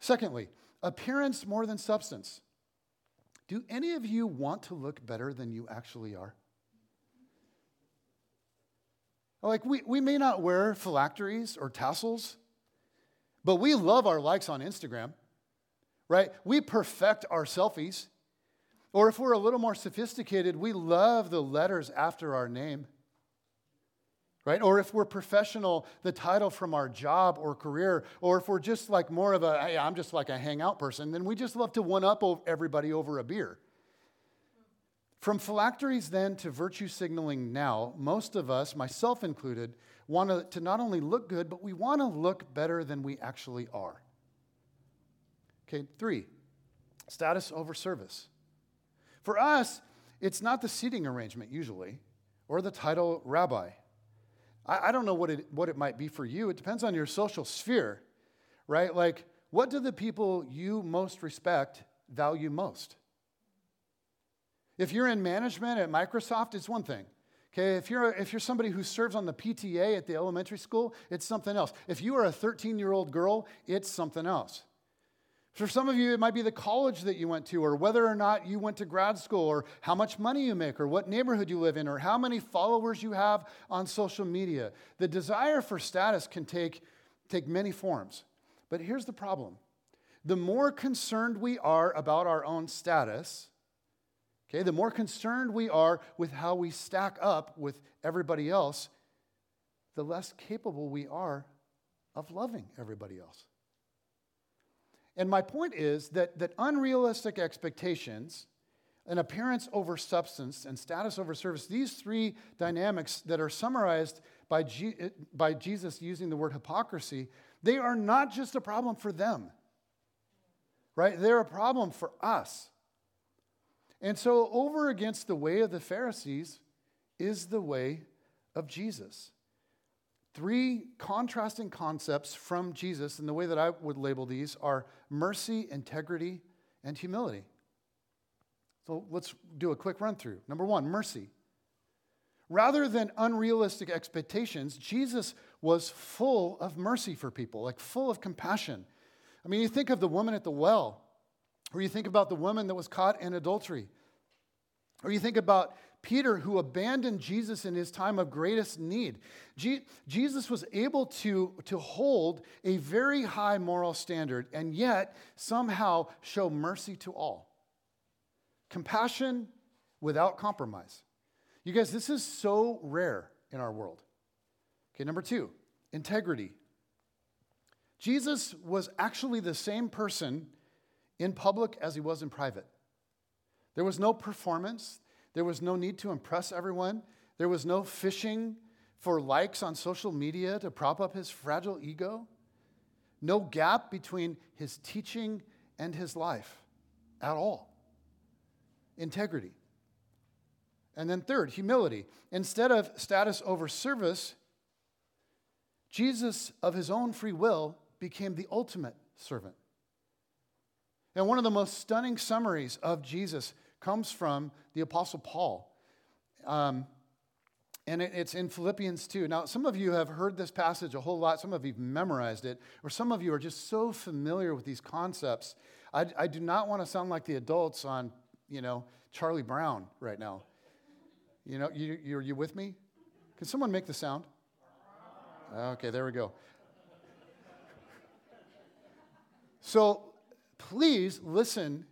Secondly, appearance more than substance. Do any of you want to look better than you actually are? Like, we, we may not wear phylacteries or tassels, but we love our likes on Instagram, right? We perfect our selfies. Or if we're a little more sophisticated, we love the letters after our name, right? Or if we're professional, the title from our job or career. Or if we're just like more of a, hey, I'm just like a hangout person, then we just love to one up everybody over a beer. From phylacteries then to virtue signaling now, most of us, myself included, want to not only look good, but we want to look better than we actually are. Okay, three, status over service. For us, it's not the seating arrangement usually, or the title rabbi. I, I don't know what it, what it might be for you. It depends on your social sphere, right? Like, what do the people you most respect value most? If you're in management at Microsoft, it's one thing. Okay, if you're, if you're somebody who serves on the PTA at the elementary school, it's something else. If you are a 13 year old girl, it's something else. For some of you, it might be the college that you went to, or whether or not you went to grad school, or how much money you make, or what neighborhood you live in, or how many followers you have on social media. The desire for status can take, take many forms. But here's the problem the more concerned we are about our own status, Okay, the more concerned we are with how we stack up with everybody else, the less capable we are of loving everybody else. And my point is that, that unrealistic expectations, an appearance over substance, and status over service, these three dynamics that are summarized by, G, by Jesus using the word hypocrisy, they are not just a problem for them, right? They're a problem for us. And so, over against the way of the Pharisees is the way of Jesus. Three contrasting concepts from Jesus, and the way that I would label these are mercy, integrity, and humility. So let's do a quick run through. Number one, mercy. Rather than unrealistic expectations, Jesus was full of mercy for people, like full of compassion. I mean, you think of the woman at the well, or you think about the woman that was caught in adultery, or you think about Peter who abandoned Jesus in his time of greatest need. Je- Jesus was able to, to hold a very high moral standard and yet somehow show mercy to all. Compassion without compromise. You guys, this is so rare in our world. Okay, number two, integrity. Jesus was actually the same person in public as he was in private. There was no performance, there was no need to impress everyone, there was no fishing for likes on social media to prop up his fragile ego, no gap between his teaching and his life at all. Integrity. And then, third, humility. Instead of status over service, Jesus, of his own free will, became the ultimate servant. And one of the most stunning summaries of Jesus comes from the Apostle Paul. Um, and it, it's in Philippians 2. Now, some of you have heard this passage a whole lot. Some of you have memorized it, or some of you are just so familiar with these concepts. I, I do not want to sound like the adults on, you know, Charlie Brown right now. You know, you, you, are you with me? Can someone make the sound? Okay, there we go. So please listen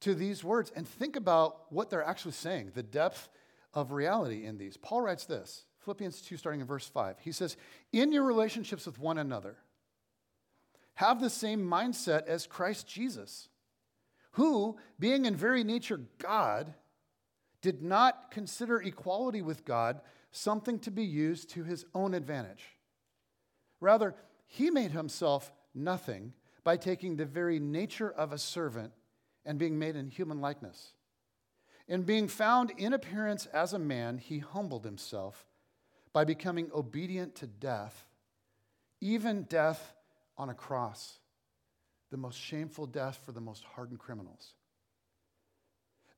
to these words and think about what they're actually saying, the depth of reality in these. Paul writes this Philippians 2, starting in verse 5. He says, In your relationships with one another, have the same mindset as Christ Jesus, who, being in very nature God, did not consider equality with God something to be used to his own advantage. Rather, he made himself nothing by taking the very nature of a servant and being made in human likeness. In being found in appearance as a man, he humbled himself by becoming obedient to death, even death on a cross, the most shameful death for the most hardened criminals.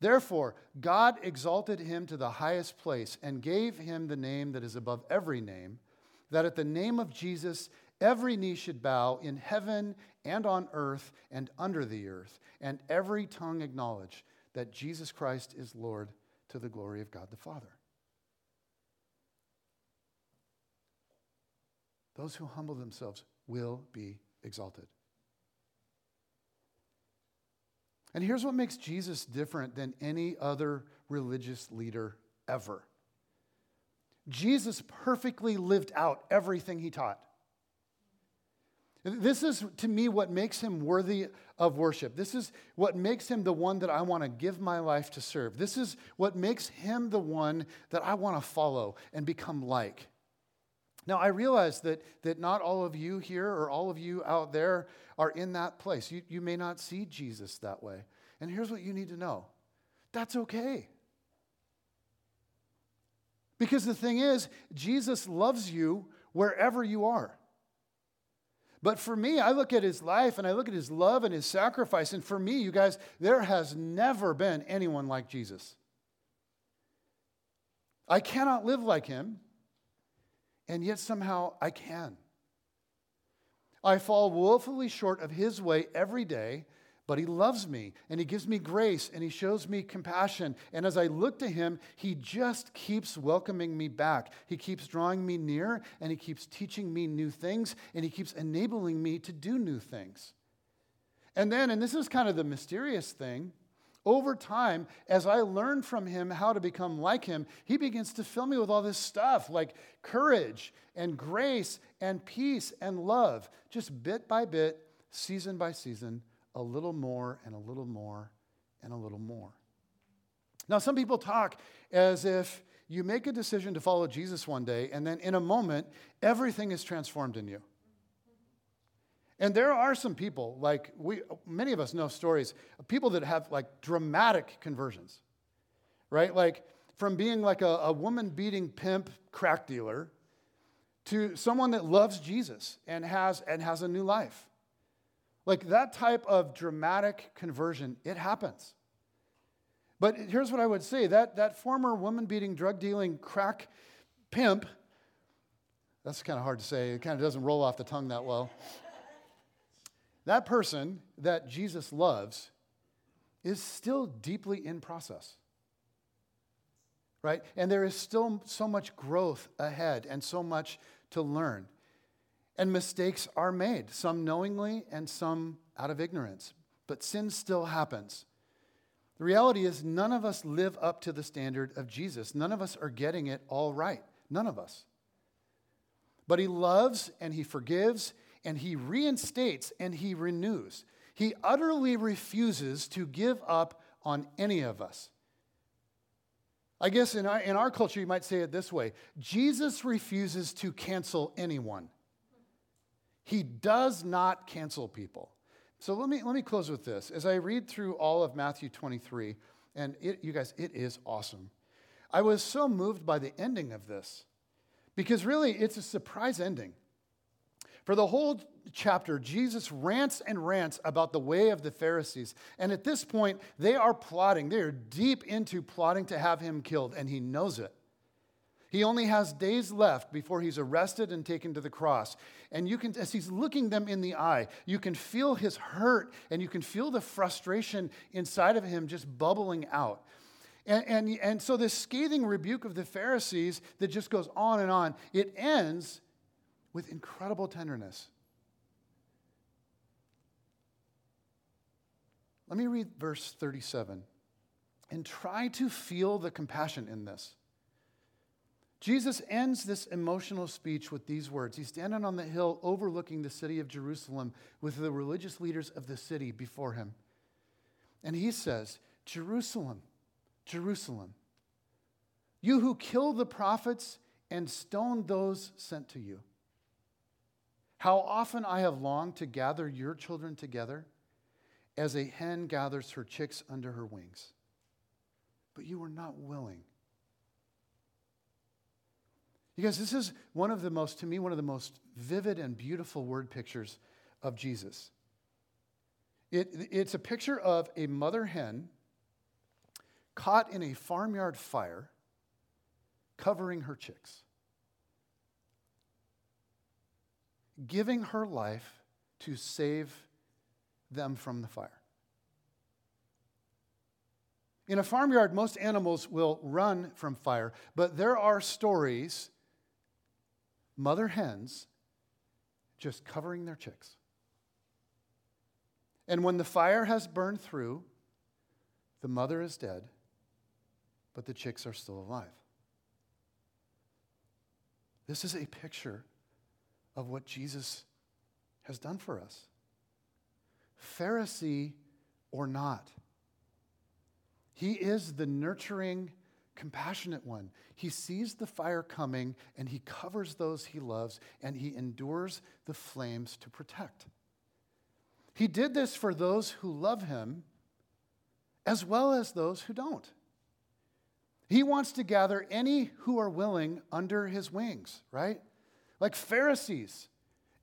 Therefore, God exalted him to the highest place and gave him the name that is above every name, that at the name of Jesus every knee should bow in heaven and on earth and under the earth, and every tongue acknowledge that Jesus Christ is Lord to the glory of God the Father. Those who humble themselves will be exalted. And here's what makes Jesus different than any other religious leader ever Jesus perfectly lived out everything he taught. This is, to me, what makes him worthy of worship. This is what makes him the one that I want to give my life to serve. This is what makes him the one that I want to follow and become like. Now, I realize that, that not all of you here or all of you out there are in that place. You, you may not see Jesus that way. And here's what you need to know that's okay. Because the thing is, Jesus loves you wherever you are. But for me, I look at his life and I look at his love and his sacrifice. And for me, you guys, there has never been anyone like Jesus. I cannot live like him, and yet somehow I can. I fall woefully short of his way every day, but he loves me and he gives me grace and he shows me compassion. And as I look to him, he just keeps welcoming me back. He keeps drawing me near and he keeps teaching me new things and he keeps enabling me to do new things. And then, and this is kind of the mysterious thing, over time, as I learn from him how to become like him, he begins to fill me with all this stuff like courage and grace and peace and love, just bit by bit, season by season a little more and a little more and a little more. Now, some people talk as if you make a decision to follow Jesus one day, and then in a moment, everything is transformed in you. And there are some people, like we, many of us know stories of people that have like dramatic conversions, right? Like from being like a, a woman beating pimp crack dealer to someone that loves Jesus and has, and has a new life. Like that type of dramatic conversion, it happens. But here's what I would say that, that former woman beating, drug dealing, crack pimp, that's kind of hard to say. It kind of doesn't roll off the tongue that well. that person that Jesus loves is still deeply in process. Right? And there is still so much growth ahead and so much to learn. And mistakes are made, some knowingly and some out of ignorance. But sin still happens. The reality is, none of us live up to the standard of Jesus. None of us are getting it all right. None of us. But He loves and He forgives and He reinstates and He renews. He utterly refuses to give up on any of us. I guess in our, in our culture, you might say it this way Jesus refuses to cancel anyone. He does not cancel people. So let me, let me close with this. As I read through all of Matthew 23, and it, you guys, it is awesome. I was so moved by the ending of this because really it's a surprise ending. For the whole chapter, Jesus rants and rants about the way of the Pharisees. And at this point, they are plotting. They are deep into plotting to have him killed, and he knows it. He only has days left before he's arrested and taken to the cross. And you can, as he's looking them in the eye, you can feel his hurt and you can feel the frustration inside of him just bubbling out. And, and, and so, this scathing rebuke of the Pharisees that just goes on and on, it ends with incredible tenderness. Let me read verse 37 and try to feel the compassion in this. Jesus ends this emotional speech with these words. He's standing on the hill overlooking the city of Jerusalem with the religious leaders of the city before him. And he says, Jerusalem, Jerusalem, you who kill the prophets and stone those sent to you. How often I have longed to gather your children together as a hen gathers her chicks under her wings. But you were not willing. Guys, this is one of the most, to me, one of the most vivid and beautiful word pictures of Jesus. It, it's a picture of a mother hen caught in a farmyard fire covering her chicks. giving her life to save them from the fire. In a farmyard, most animals will run from fire, but there are stories, mother hens just covering their chicks. And when the fire has burned through, the mother is dead, but the chicks are still alive. This is a picture of what Jesus has done for us. Pharisee or not, he is the nurturing, compassionate one. He sees the fire coming and he covers those he loves and he endures the flames to protect. He did this for those who love him as well as those who don't. He wants to gather any who are willing under his wings, right? like Pharisees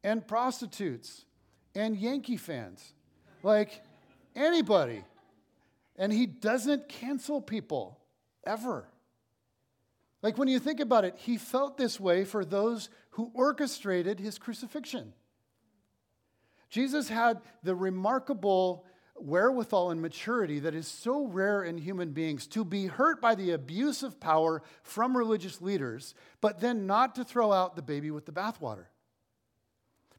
and prostitutes and Yankee fans, like anybody. And he doesn't cancel people ever. Like when you think about it, he felt this way for those who orchestrated his crucifixion. Jesus had the remarkable wherewithal and maturity that is so rare in human beings to be hurt by the abuse of power from religious leaders, but then not to throw out the baby with the bathwater.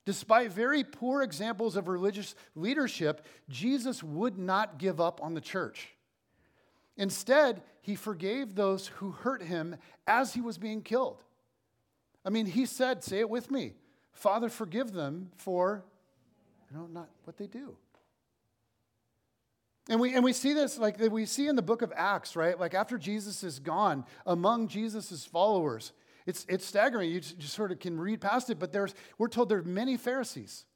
Despite very poor examples of religious leadership, Jesus would not give up on the church. Instead, he forgave those who hurt him as he was being killed. I mean, he said, say it with me, Father, forgive them for, you know, not what they do. And we, and we see this, like we see in the book of Acts, right? Like after Jesus is gone, among Jesus' followers, it's, it's staggering. You just, just sort of can read past it, but there's, we're told there are many Pharisees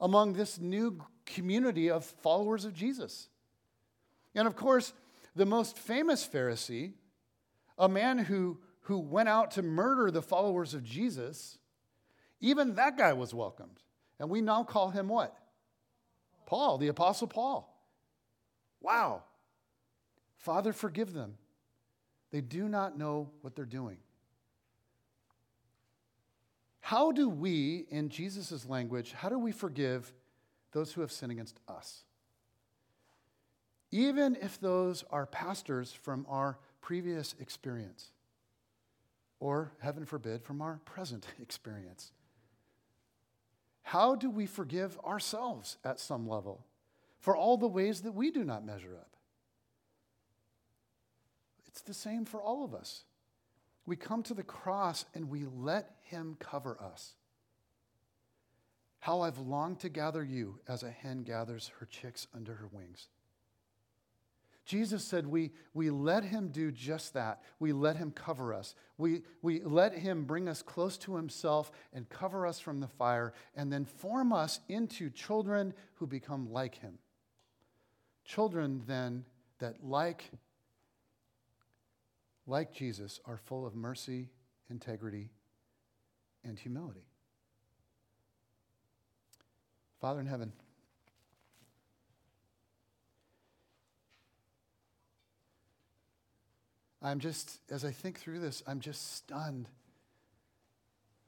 among this new community of followers of Jesus. And of course, the most famous Pharisee a man who, who went out to murder the followers of Jesus, even that guy was welcomed. And we now call him what? Paul, the Apostle Paul. Wow. Father, forgive them. They do not know what they're doing. How do we, in Jesus' language, how do we forgive those who have sinned against us? Even if those are pastors from our previous experience, or heaven forbid, from our present experience. How do we forgive ourselves at some level for all the ways that we do not measure up? It's the same for all of us. We come to the cross and we let Him cover us. How I've longed to gather you as a hen gathers her chicks under her wings. Jesus said we, we let him do just that. We let him cover us. We, we let him bring us close to himself and cover us from the fire and then form us into children who become like him. Children then that, like, like Jesus, are full of mercy, integrity, and humility. Father in heaven, I'm just, as I think through this, I'm just stunned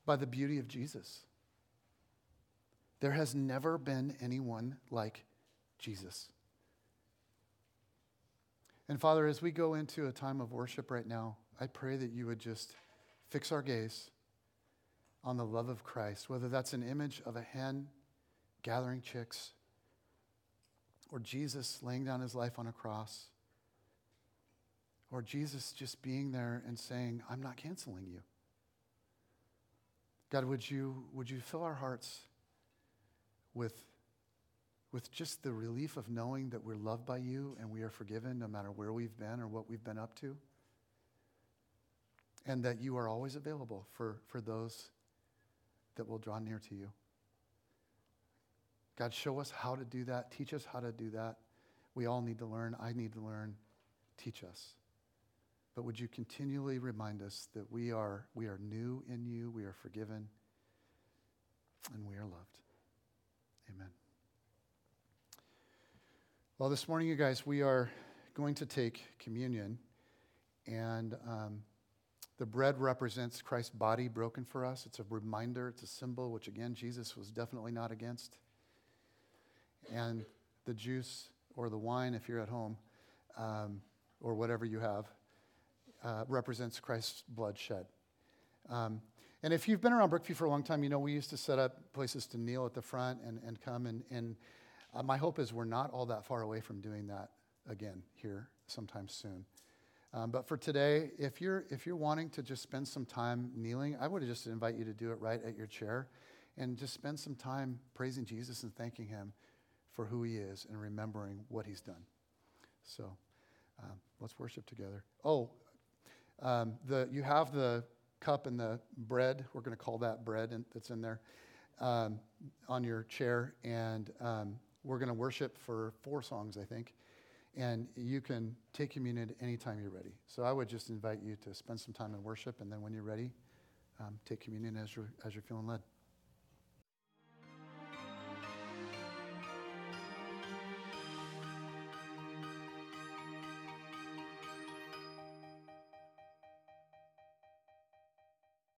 by the beauty of Jesus. There has never been anyone like Jesus. And Father, as we go into a time of worship right now, I pray that you would just fix our gaze on the love of Christ, whether that's an image of a hen gathering chicks or Jesus laying down his life on a cross or Jesus just being there and saying, I'm not canceling you. God, would you, would you fill our hearts with, with just the relief of knowing that we're loved by you and we are forgiven no matter where we've been or what we've been up to? And that you are always available for, for those that will draw near to you. God, show us how to do that. Teach us how to do that. We all need to learn. I need to learn. Teach us. But would you continually remind us that we are, we are new in you, we are forgiven, and we are loved. Amen. Well, this morning, you guys, we are going to take communion, and um, the bread represents Christ's body broken for us. It's a reminder, it's a symbol, which again, Jesus was definitely not against. And the juice or the wine, if you're at home, um, or whatever you have, uh, represents Christ's blood shed. Um, and if you've been around Brookview for a long time, you know we used to set up places to kneel at the front and, and come. And, and uh, my hope is we're not all that far away from doing that again here sometime soon. Um, but for today, if you're, if you're wanting to just spend some time kneeling, I would just invite you to do it right at your chair and just spend some time praising Jesus and thanking Him for who He is and remembering what He's done. So um, let's worship together. Oh, um, the, you have the cup and the bread, we're going to call that bread in, that's in there, um, on your chair. And um, we're going to worship for four songs, I think. And you can take communion anytime you're ready. So I would just invite you to spend some time in worship, and then when you're ready, um, take communion as you're, as you're feeling led.